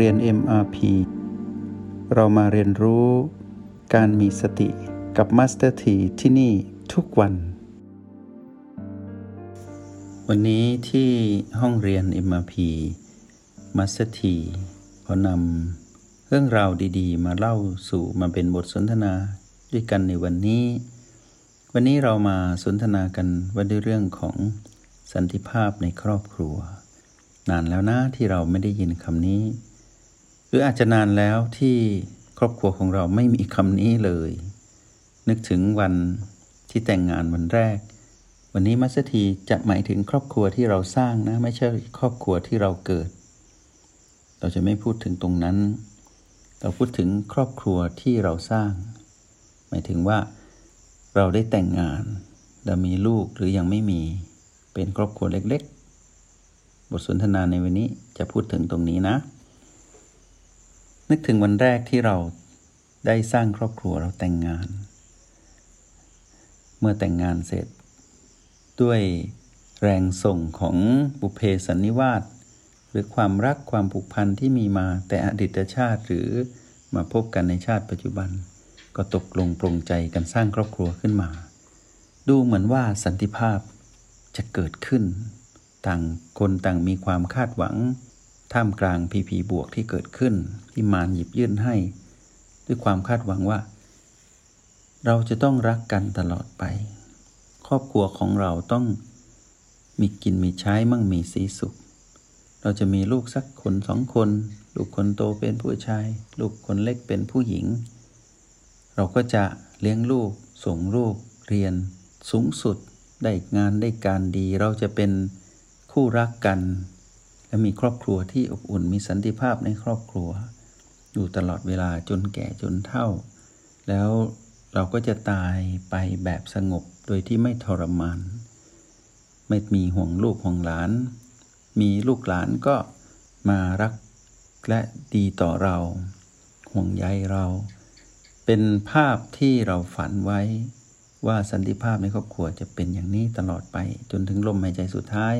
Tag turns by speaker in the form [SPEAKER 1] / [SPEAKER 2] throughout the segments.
[SPEAKER 1] เรียน MRP เรามาเรียนรู้การมีสติกับ Master T ที่ที่นี่ทุกวัน วันนี้ที่ห้องเรียน MRP Master T ขอนำเรื่องราวดีๆ มาเล่าสู่มาเป็นบทสนทนาด้วยกันในวันนี้ วันนี้เรามาสนทนากันว่าด้วยเรื่องของสันติภาพในครอบครัว นานแล้วนะที่เราไม่ได้ยินคำนี้ รืออาจจะนานแล้วที่ครอบครัวของเราไม่มีคำนี้เลย นึกถึงวันที่แต่งงานวันแรก วันนี้มัสถีจะหมายถึงครอบครัวที่เราสร้างนะ ไม่ใช่ครอบครัวที่เราเกิด เราจะไม่พูดถึงตรงนั้น เราพูดถึงครอบครัวที่เราสร้าง หมายถึงว่าเราได้แต่งงานเรามีลูกหรือยังไม่มีเป็นครอบครัวเล็ก ๆ บทสนทนาในวันนี้จะพูดถึงตรงนี้นะ นึกถึงวันแรกที่เราได้สร้างครอบครัวเราแต่งงาน เมื่อแต่งงานเสร็จ ด้วยแรงส่งของบุเพสันนิวาสหรือความรักความผูกพันที่มีมาแต่อดีตชาติหรือมาพบกันในชาติปัจจุบัน ก็ตกลงปรงใจกันสร้างครอบครัวขึ้นมา ดูเหมือนว่าสันติภาพจะเกิดขึ้น ต่างคนต่างมีความคาดหวัง ท่ามกลางพีพีบวกที่เกิดขึ้น ที่มารหยิบยื่นให้ ด้วยความคาดหวังว่า เราจะต้องรักกันตลอดไป ครอบครัวของเราต้องมีกินมีใช้มั่งมีสีสุข เราจะมีลูกสักคนสองคน ลูกคนโตเป็นผู้ชาย ลูกคนเล็กเป็นผู้หญิง เราก็จะเลี้ยงลูก ส่งลูก เรียน สูงสุด ได้งานได้การดี เราจะเป็นคู่รักกัน และมีครอบครัวที่อบอุ่นมีสันติภาพในครอบครัว อยู่ตลอดเวลาจนแก่จนเฒ่า แล้วเราก็จะตายไปแบบสงบโดยที่ไม่ทรมาน ไม่มีห่วงลูกห่วงหลาน มีลูกหลานก็มารักและดีต่อเรา ห่วงใยเรา เป็นภาพที่เราฝันไว้ว่าสันติภาพในครอบครัวจะเป็นอย่างนี้ตลอดไป จนถึงลมหายใจสุดท้าย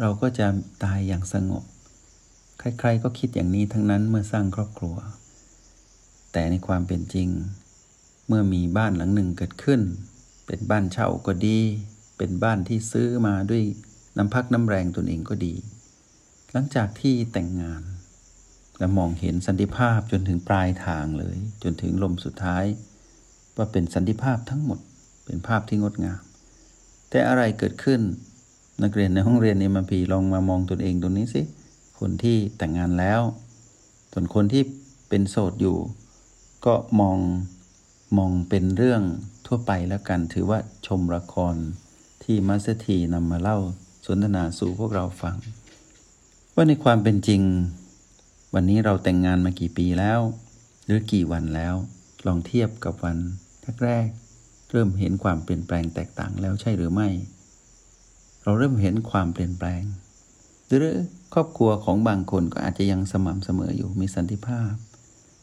[SPEAKER 1] เราก็จะตายอย่างสงบ ใครๆก็คิดอย่างนี้ทั้งนั้นเมื่อสร้างครอบครัว แต่ในความเป็นจริง เมื่อมีบ้านหลังหนึ่งเกิดขึ้น เป็นบ้านเช่าก็ดี เป็นบ้านที่ซื้อมาด้วยน้ำพักน้ำแรงตนเองก็ดี หลังจากที่แต่งงาน และมองเห็นสันติภาพจนถึงปลายทางเลย จนถึงลมสุดท้าย ว่าเป็นสันติภาพทั้งหมด เป็นภาพที่งดงาม แต่อะไรเกิดขึ้น นักเรียนในห้องเรียนเอ็มพีลองมามองตนเองตรงนี้สิ คนที่แต่งงานแล้ว ส่วนคนที่เป็นโสดอยู่ ก็มองมองเป็นเรื่องทั่วไปแล้วกัน ถือว่าชมละครที่มัสถีนำมาเล่าสนทนาสู่พวกเราฟัง ว่าในความเป็นจริง วันนี้เราแต่งงานมากี่ปีแล้ว หรือกี่วันแล้ว ลองเทียบกับวันแรกๆเริ่มเห็นความเปลี่ยนแปลงแตกต่างแล้วใช่หรือไม่ เราเริ่มเห็นความเปลี่ยนแปลง หรือครอบครัวของบางคนก็อาจจะยังสม่ำเสมออยู่มีสันติภาพ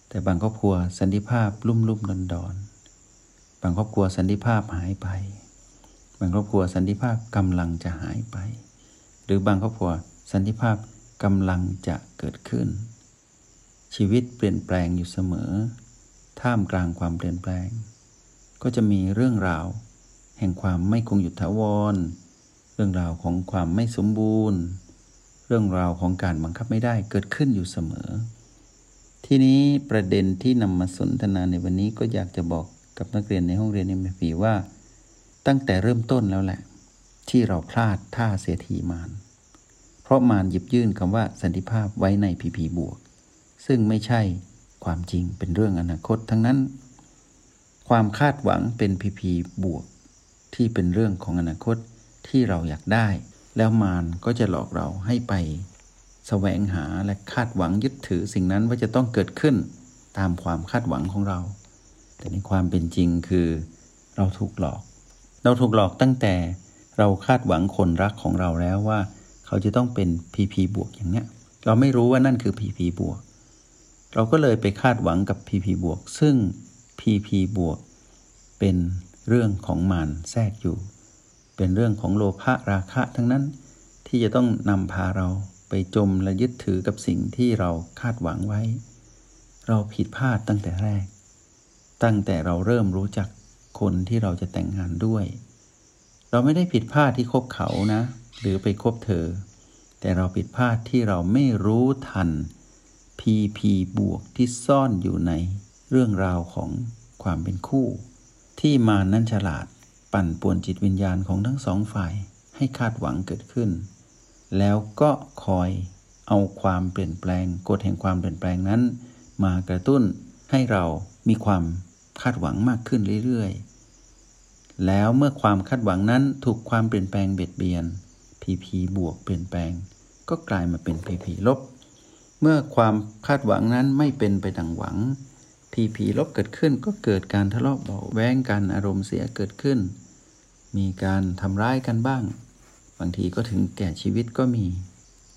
[SPEAKER 1] แต่บางครอบครัวสันติภาพลุ่มลุ่มดอนดอนบางครอบครัวสันติภาพหายไป บางครอบครัวสันติภาพกำลังจะหายไป หรือบางครอบครัวสันติภาพกำลังจะเกิดขึ้น ชีวิตเปลี่ยนแปลงอยู่เสมอ ท่ามกลางความเปลี่ยนแปลง ก็จะมีเรื่องราว แห่งความไม่คงอยู่ถาวร เรื่องราวของความไม่สมบูรณ์ เรื่องราวของการบังคับไม่ได้เกิดขึ้นอยู่เสมอ ทีนี้ประเด็นที่นำมาสนทนาในวันนี้ก็อยากจะบอกกับนักเรียนในห้องเรียนเอ็มพีว่า ตั้งแต่เริ่มต้นแล้วแหละ ที่เราพลาดท่าเสียทีมาน เพราะมารหยิบยื่นคำว่าสันติภาพไว้ในพีพีบวก ซึ่งไม่ใช่ความจริงเป็นเรื่องอนาคตทั้งนั้น ความคาดหวังเป็นพีพีบวก ที่เป็นเรื่องของอนาคต ที่เราอยากได้ แล้วมารก็จะหลอกเราให้ไปแสวงหาและคาดหวังยึดถือสิ่งนั้นว่าจะต้องเกิดขึ้นตามความคาดหวังของเรา แต่ในความเป็นจริงคือเราถูกหลอก เราถูกหลอกตั้งแต่เราคาดหวังคนรักของเราแล้วว่า เขาจะต้องเป็น PP บวกอย่างเนี้ย เราไม่รู้ว่านั่นคือ PP บวก เราก็เลยไปคาดหวังกับ PP บวก ซึ่ง PP บวกเป็นเรื่องของมารแทรกอยู่ เป็นเรื่องของโลภะราคะทั้งนั้นที่จะต้องนำพาเราไปจมและยึดถือกับสิ่งที่เราคาดหวังไว้ เราผิดพลาดตั้งแต่แรก ตั้งแต่เราเริ่มรู้จักคนที่เราจะแต่งงานด้วย เราไม่ได้ผิดพลาดที่คบเขานะ หรือไปคบเธอ แต่เราผิดพลาดที่เราไม่รู้ทัน PP บวกที่ซ่อนอยู่ในเรื่องราวของความเป็นคู่ ที่มานั้นฉลาด ปั่นป่วนจิตวิญญาณของทั้งสองฝ่ายให้คาดหวังเกิดขึ้น แล้วก็คอยเอาความเปลี่ยนแปลงกฎแห่งความเปลี่ยนแปลงนั้น มากระตุ้นให้เรามีความคาดหวังมากขึ้นเรื่อยๆ แล้วเมื่อความคาดหวังนั้นถูกความเปลี่ยนแปลงเบียดเบียน PP บวกเปลี่ยนแปลง ก็กลายมาเป็น PP ลบ เมื่อความคาดหวังนั้นไม่เป็นไปดังหวัง PP ลบเกิดขึ้นก็เกิดการทะเลาะเบาแว้งกันอารมณ์เสียเกิดขึ้น มีการทำร้ายกันบ้าง บางทีก็ถึงแก่ชีวิตก็มี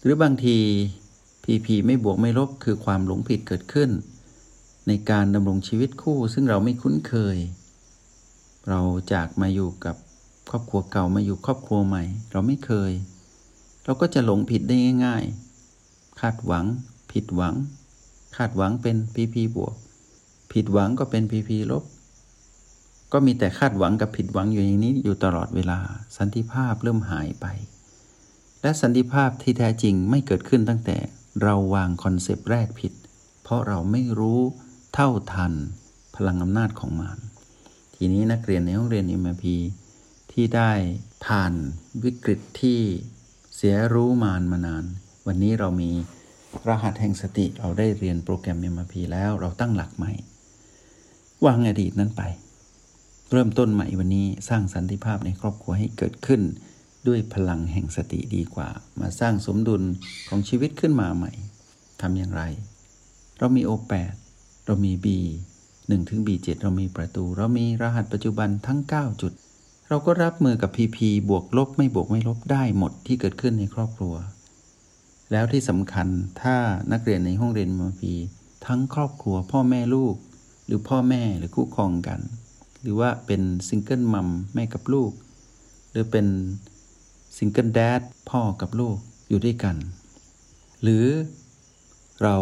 [SPEAKER 1] หรือบางที PP ไม่บวกไม่ลบคือความหลงผิดเกิดขึ้น ในการดำรงชีวิตคู่ซึ่งเราไม่คุ้นเคย เราจากมาอยู่กับครอบครัวเก่ามาอยู่ครอบครัวใหม่ เราไม่เคย เราก็จะหลงผิดได้ง่าย ๆ คาดหวัง ผิดหวัง คาดหวังเป็น PP บวก ผิดหวังก็เป็น PP ลบ ก็มีแต่คาดหวังกับผิดหวังอยู่อย่างนี้อยู่ตลอดเวลา สันติภาพเริ่มหายไป และสันติภาพที่แท้จริงไม่เกิดขึ้นตั้งแต่เราวาง concept แรกผิด เพราะเราไม่รู้เท่าทันพลังอำนาจของมารทีนี้นักเรียนในห้องเรียน MRP ที่ได้ผ่านวิกฤตที่เสียรู้มารมานาน วันนี้เรามีรหัสแห่งสติเราได้เรียนโปรแกรม MRP แล้วเราตั้งหลักใหม่ วางอดีตนั้นไป เริ่มต้นใหม่วันนี้สร้างสันติภาพในครอบครัวให้เกิดขึ้น ด้วยพลังแห่งสติดีกว่า มาสร้างสมดุลของชีวิตขึ้นมาใหม่ทำอย่างไร เรามี O8 เรามี B 1ถึง B7 เรามีประตู เรามีรหัสปัจจุบันทั้ง 9 จุด เราก็รับมือกับ PP บวกลบไม่บวกไม่ลบได้หมดที่เกิดขึ้นในครอบครัว แล้วที่สำคัญถ้านักเรียนในห้องเรียนมพีทั้งครอบครัว พ่อแม่ลูก หรือพ่อแม่หรือคู่ครองกัน หรือว่าเป็นซิงเกิลมัมแม่กับลูก หรือเป็นซิงเกิลแดดพ่อกับลูกอยู่ด้วยกัน หรือเรา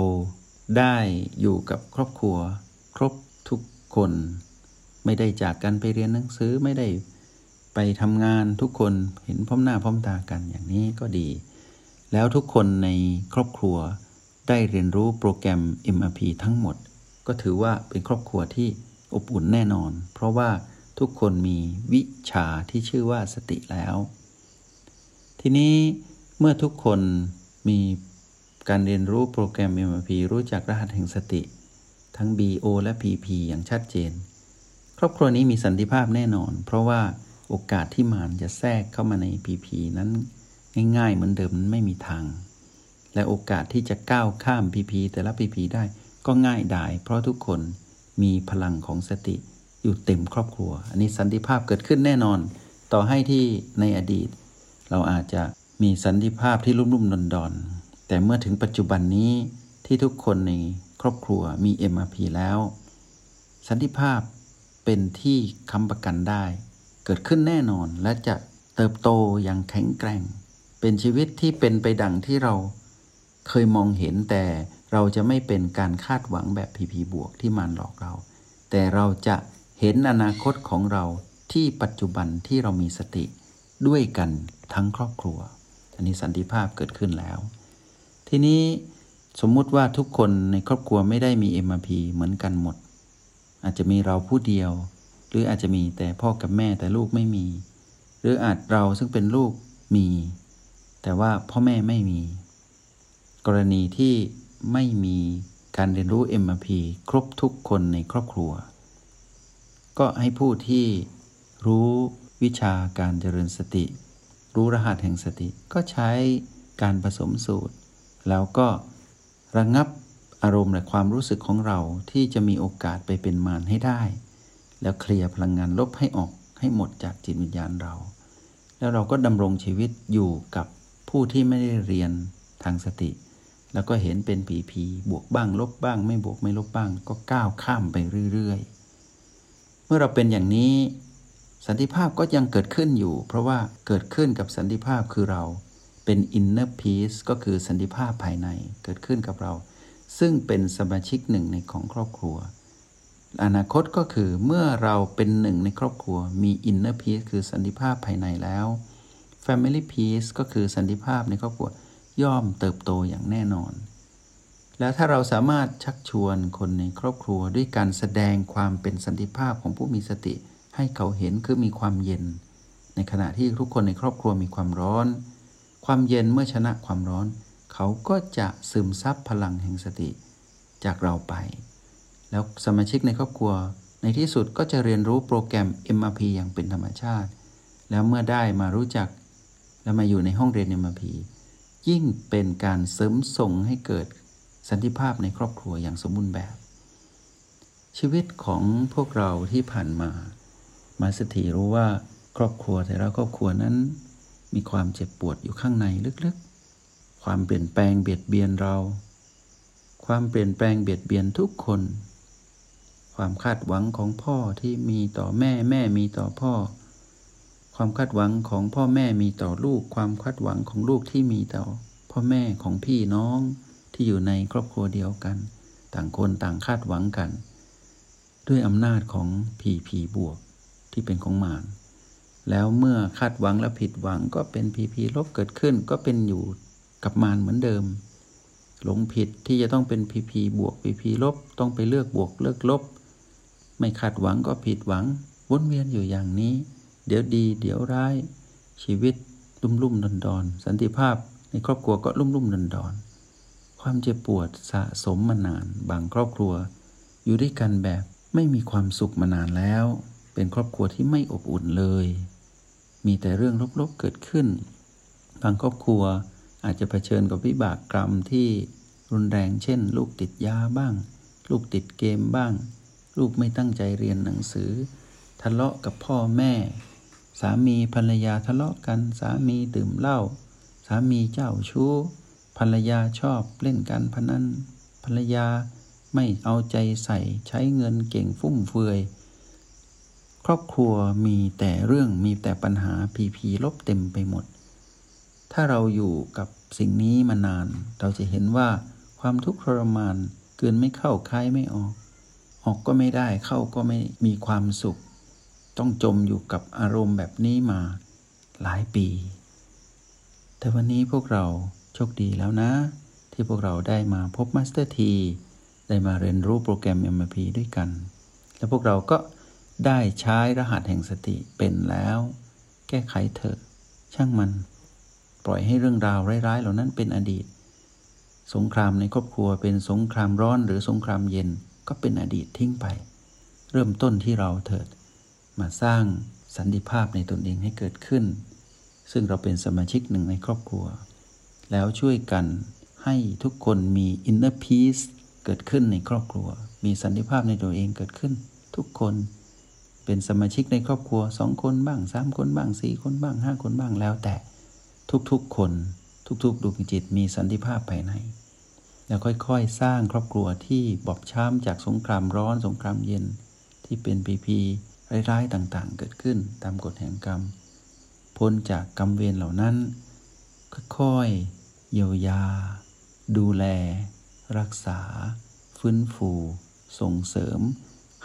[SPEAKER 1] ได้อยู่กับครอบครัว ครบทุกคน ไม่ได้จากกันไปเรียนหนังสือไม่ได้ไปทำงานทุกคนเห็นพร้อมหน้าพร้อมตากันอย่างนี้ก็ดี แล้วทุกคนในครอบครัวได้เรียนรู้โปรแกรม MRP ทั้งหมด ก็ถือว่าเป็นครอบครัวที่ อบอุ่นแน่นอน เพราะว่าทุกคนมีวิชาที่ชื่อว่าสติแล้ว ทีนี้เมื่อทุกคนมีการเรียนรู้โปรแกรม MRP รู้จักรหัสแห่งสติ ทั้ง BO และ PP อย่างชัดเจน ครอบครัวนี้มีสันติภาพแน่นอน เพราะว่าโอกาสที่มารจะแทรกเข้ามาใน PP นั้นง่ายๆ เหมือนเดิมนั้นไม่มีทาง และโอกาสที่จะก้าวข้าม PP แต่ละ PP ได้ก็ง่ายดายเพราะทุกคน มีพลังของสติอยู่เต็มครอบครัว อันนี้สันติภาพเกิดขึ้นแน่นอน ต่อให้ที่ในอดีต เราอาจจะมีสันติภาพที่รุ่มๆดอนๆแต่เมื่อถึงปัจจุบันนี้ที่ทุกคนในครอบครัวมี MRP แล้ว สันติภาพเป็นที่ค้ำประกันได้ เกิดขึ้นแน่นอนและจะเติบโตอย่างแข็งแกร่ง เป็นชีวิตที่เป็นไปดังที่เราเคยมองเห็นแต่ เราจะไม่เป็นการคาดหวังแบบพีพีบวกที่มันหลอกเรา แต่เราจะเห็นอนาคตของเราที่ปัจจุบันที่เรามีสติด้วยกันทั้งครอบครัว อันนี้สันติภาพเกิดขึ้นแล้ว ทีนี้สมมุติว่าทุกคนในครอบครัวไม่ได้มี MRP เหมือนกันหมด อาจจะมีเราผู้เดียว หรืออาจจะมีแต่พ่อกับแม่แต่ลูกไม่มี หรืออาจเราซึ่งเป็นลูกมี แต่ว่าพ่อแม่ไม่มี กรณีที่ ไม่มีการเรียนรู้ MRP ครบทุกคนในครอบครัว ก็ให้ผู้ที่รู้วิชาการเจริญสติ รู้รหัสแห่งสติก็ใช้การผสมสูตร แล้วก็ระงงับอารมณ์และความรู้สึกของเราที่จะมีโอกาสไปเป็นมารให้ได้ แล้วเคลียร์พลังงานลบให้ออกให้หมดจากจิตวิญญาณเรา แล้วเราก็ดำรงชีวิตอยู่กับผู้ที่ไม่ได้เรียนทางสติ แล้วก็เห็นเป็นผีผีบวกบ้าง ลบบ้าง ไม่บวกไม่ลบบ้าง ก็ก้าวข้ามไปเรื่อยๆ เมื่อเราเป็นอย่างนี้ สันติภาพก็ยังเกิดขึ้นอยู่ เพราะว่าเกิดขึ้นกับสันติภาพคือเราเป็น inner peace ก็คือสันติภาพภายในเกิดขึ้นกับเรา ซึ่งเป็นสมาชิกหนึ่งในของครอบครัว อนาคตก็คือเมื่อเราเป็นหนึ่งในครอบครัวมี inner peace คือสันติภาพภายในแล้ว family peace ก็คือสันติภาพในครอบครัว ย่อมเติบโตอย่างแน่นอน แล้วถ้าเราสามารถชักชวนคนในครอบครัวด้วยการแสดงความเป็นสันติภาพของผู้มีสติ ให้เขาเห็นคือมีความเย็น ในขณะที่ทุกคนในครอบครัวมีความร้อน ความเย็นเมื่อชนะความร้อน เขาก็จะซึมซับพลังแห่งสติจากเราไป แล้วสมาชิกในครอบครัวในที่สุดก็จะเรียนรู้โปรแกรม MRP อย่างเป็นธรรมชาติ แล้วเมื่อได้มารู้จัก และมาอยู่ในห้องเรียน MRP ยิ่งเป็นการเสริมส่งให้เกิดสันติภาพในครอบครัวอย่างสมบูรณ์แบบ ชีวิตของพวกเราที่ผ่านมา มาสถีรู้ว่าครอบครัวแต่ละครอบครัวนั้น มีความเจ็บปวดอยู่ข้างในลึกๆ ความเปลี่ยนแปลงเบียดเบียนเรา ความเปลี่ยนแปลงเบียดเบียนทุกคน ความคาดหวังของพ่อที่มีต่อแม่แม่มีต่อพ่อ ความคาดหวังของพ่อแม่มีต่อลูก ความคาดหวังของลูกที่มีต่อ พ่อแม่ของพี่น้องที่อยู่ในครอบครัวเดียวกัน ต่างคนต่างคาดหวังกัน ด้วยอำนาจของผีผีบวกที่เป็นของมารแล้วเมื่อคาดหวังและผิดหวังก็เป็นผีผีลบเกิดขึ้น ก็เป็นอยู่กับมารเหมือนเดิม หลงผิดที่จะต้องเป็นผีผีบวกผีผีลบต้องไปเลือกบวกเลือกลบ ไม่คาดหวังก็ผิดหวังวนเวียนอยู่อย่างนี้ เดี๋ยวดี เดี๋ยวร้าย ชีวิตลุ่มลุ่มดอนดอนสันติภาพในครอบครัวก็ลุ่มลุ่มดอนดอนความเจ็บปวดสะสมมานาน บางครอบครัว อยู่ด้วยกันแบบไม่มีความสุขมานานแล้ว เป็นครอบครัวที่ไม่อบอุ่นเลย มีแต่เรื่องลบๆเกิดขึ้น บางครอบครัวอาจจะเผชิญกับวิบากกรรมที่รุนแรงเช่น ลูกติดยาบ้าง ลูกติดเกมบ้าง ลูกไม่ตั้งใจเรียนหนังสือ ทะเลาะกับพ่อแม่ สามีภรรยาทะเลาะกัน สามีดื่มเหล้า สามีเจ้าชู้ ภรรยาชอบเล่นการพนัน ภรรยาไม่เอาใจใส่ใช้เงินเก่งฟุ่มเฟือย ครอบครัวมีแต่เรื่องมีแต่ปัญหาผีผีลบเต็มไปหมด ถ้าเราอยู่กับสิ่งนี้มานาน เราจะเห็นว่าความทุกข์ทรมานเกินไม่เข้าคายไม่ออก ออกก็ไม่ได้เข้าก็ไม่มีความสุข ต้องจมอยู่กับอารมณ์แบบนี้มาหลายปี แต่วันนี้พวกเราโชคดีแล้วนะ ที่พวกเราได้มาพบมาสเตอร์ทีได้มาเรียนรู้โปรแกรม MRP ด้วยกัน และพวกเราก็ได้ใช้รหัสแห่งสติเป็นแล้ว แก้ไขเถอะ ช่างมัน ปล่อยให้เรื่องราวร้ายๆ เหล่านั้นเป็นอดีต สงครามในครอบครัวเป็นสงครามร้อนหรือสงครามเย็นก็เป็นอดีตทิ้งไป เริ่มต้นที่เราเถิด มาสร้างสันติภาพในตนเองให้เกิดขึ้น ซึ่งเราเป็นสมาชิกหนึ่งในครอบครัว แล้วช่วยกันให้ทุกคนมี inner peace เกิดขึ้นในครอบครัว มีสันติภาพในตัวเองเกิดขึ้น ทุกคนเป็นสมาชิกในครอบครัวสองคนบ้างสามคนบ้างสี่คนบ้างห้าคนบ้างแล้วแต่ทุกๆคนทุกๆดวงจิตมีสันติภาพภายใน แล้วค่อยๆ สร้างครอบครัวที่บอบช้ำจากสงครามร้อนสงครามเย็นที่เป็นพีพี ร้ายๆต่างๆ เกิดขึ้นตามกฎแห่งกรรม พ้นจากกรรมเวรเหล่านั้น ค่อยๆเยียวยา ดูแล รักษา ฟื้นฟู ส่งเสริม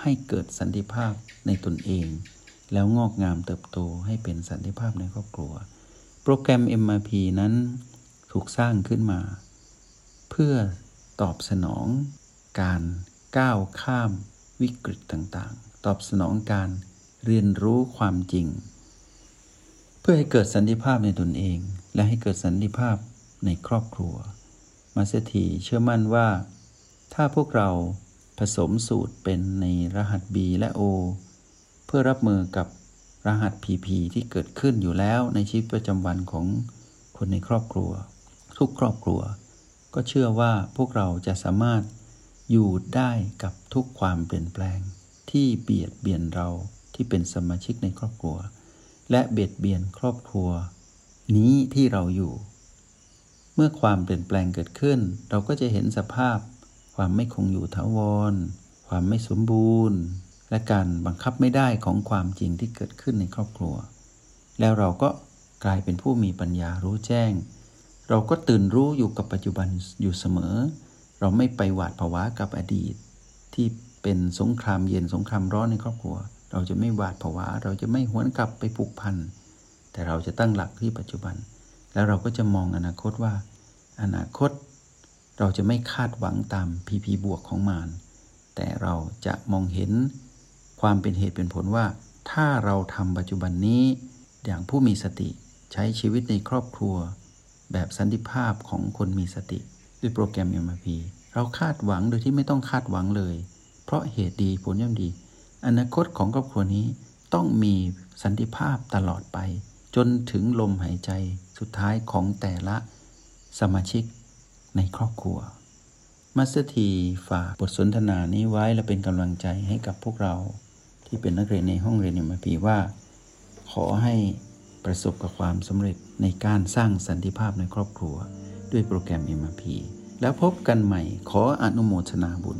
[SPEAKER 1] ให้เกิดสันติภาพในตนเอง แล้วงอกงามเติบโตให้เป็นสันติภาพในครอบครัว โปรแกรม MRP นั้นถูกสร้างขึ้นมา เพื่อตอบสนองการก้าวข้ามวิกฤตต่างๆ ตอบสนองการเรียนรู้ความจริง เพื่อให้เกิดสันติภาพในตนเอง และให้เกิดสันติภาพในครอบครัว มาเสถีเชื่อมั่นว่า ถ้าพวกเราผสมสูตรเป็นในรหัส B และ O เพื่อรับมือกับรหัส PP ที่เกิดขึ้นอยู่แล้วในชีวิตประจำวันของคนในครอบครัว ทุกครอบครัว ก็เชื่อว่าพวกเราจะสามารถอยู่ได้กับทุกความเปลี่ยนแปลง ที่เบียดเบียนเราที่เป็นสมาชิกในครอบครัว และเบียดเบียนครอบครัว นี้ที่เราอยู่ เมื่อความเปลี่ยนแปลงเกิดขึ้น เราก็จะเห็นสภาพ ความไม่คงอยู่ถาวร ความไม่สมบูรณ์ และการบังคับไม่ได้ของความจริงที่เกิดขึ้นในครอบครัว แล้วเราก็กลายเป็นผู้มีปัญญารู้แจ้ง เราก็ตื่นรู้อยู่กับปัจจุบันอยู่เสมอ เราไม่ไปหวาดผวากับอดีตที่ เป็นสงครามเย็นสงครามร้อนในครอบครัว เราจะไม่หวาดผวา เราจะไม่หวนกลับไปผูกพัน แต่เราจะตั้งหลักที่ปัจจุบัน แล้วเราก็จะมองอนาคตว่า อนาคต เราจะไม่คาดหวังตามพีพีบวกของมารแต่เราจะมองเห็นความเป็นเหตุเป็นผลว่า ถ้าเราทำปัจจุบันนี้ อย่างผู้มีสติใช้ชีวิตในครอบครัว แบบสันติภาพของคนมีสติ ด้วยโปรแกรม MRP เราคาดหวังโดยที่ไม่ต้องคาดหวังเลย เพราะเหตุดีผลย่อมดี อนาคตของครอบครัวนี้ต้องมีสันติภาพตลอดไป จนถึงลมหายใจสุดท้ายของแต่ละสมาชิกในครอบครัวมัสทีฝากบทสนทนานี้ไว้และเป็นกำลังใจให้กับพวกเราที่เป็นนักเรียนในห้องเรียน MRP ว่า ขอให้ประสบกับความสำเร็จในการสร้างสันติภาพในครอบครัว ด้วยโปรแกรม MRP แล้วพบกันใหม่ขออนุโมทนาบุญ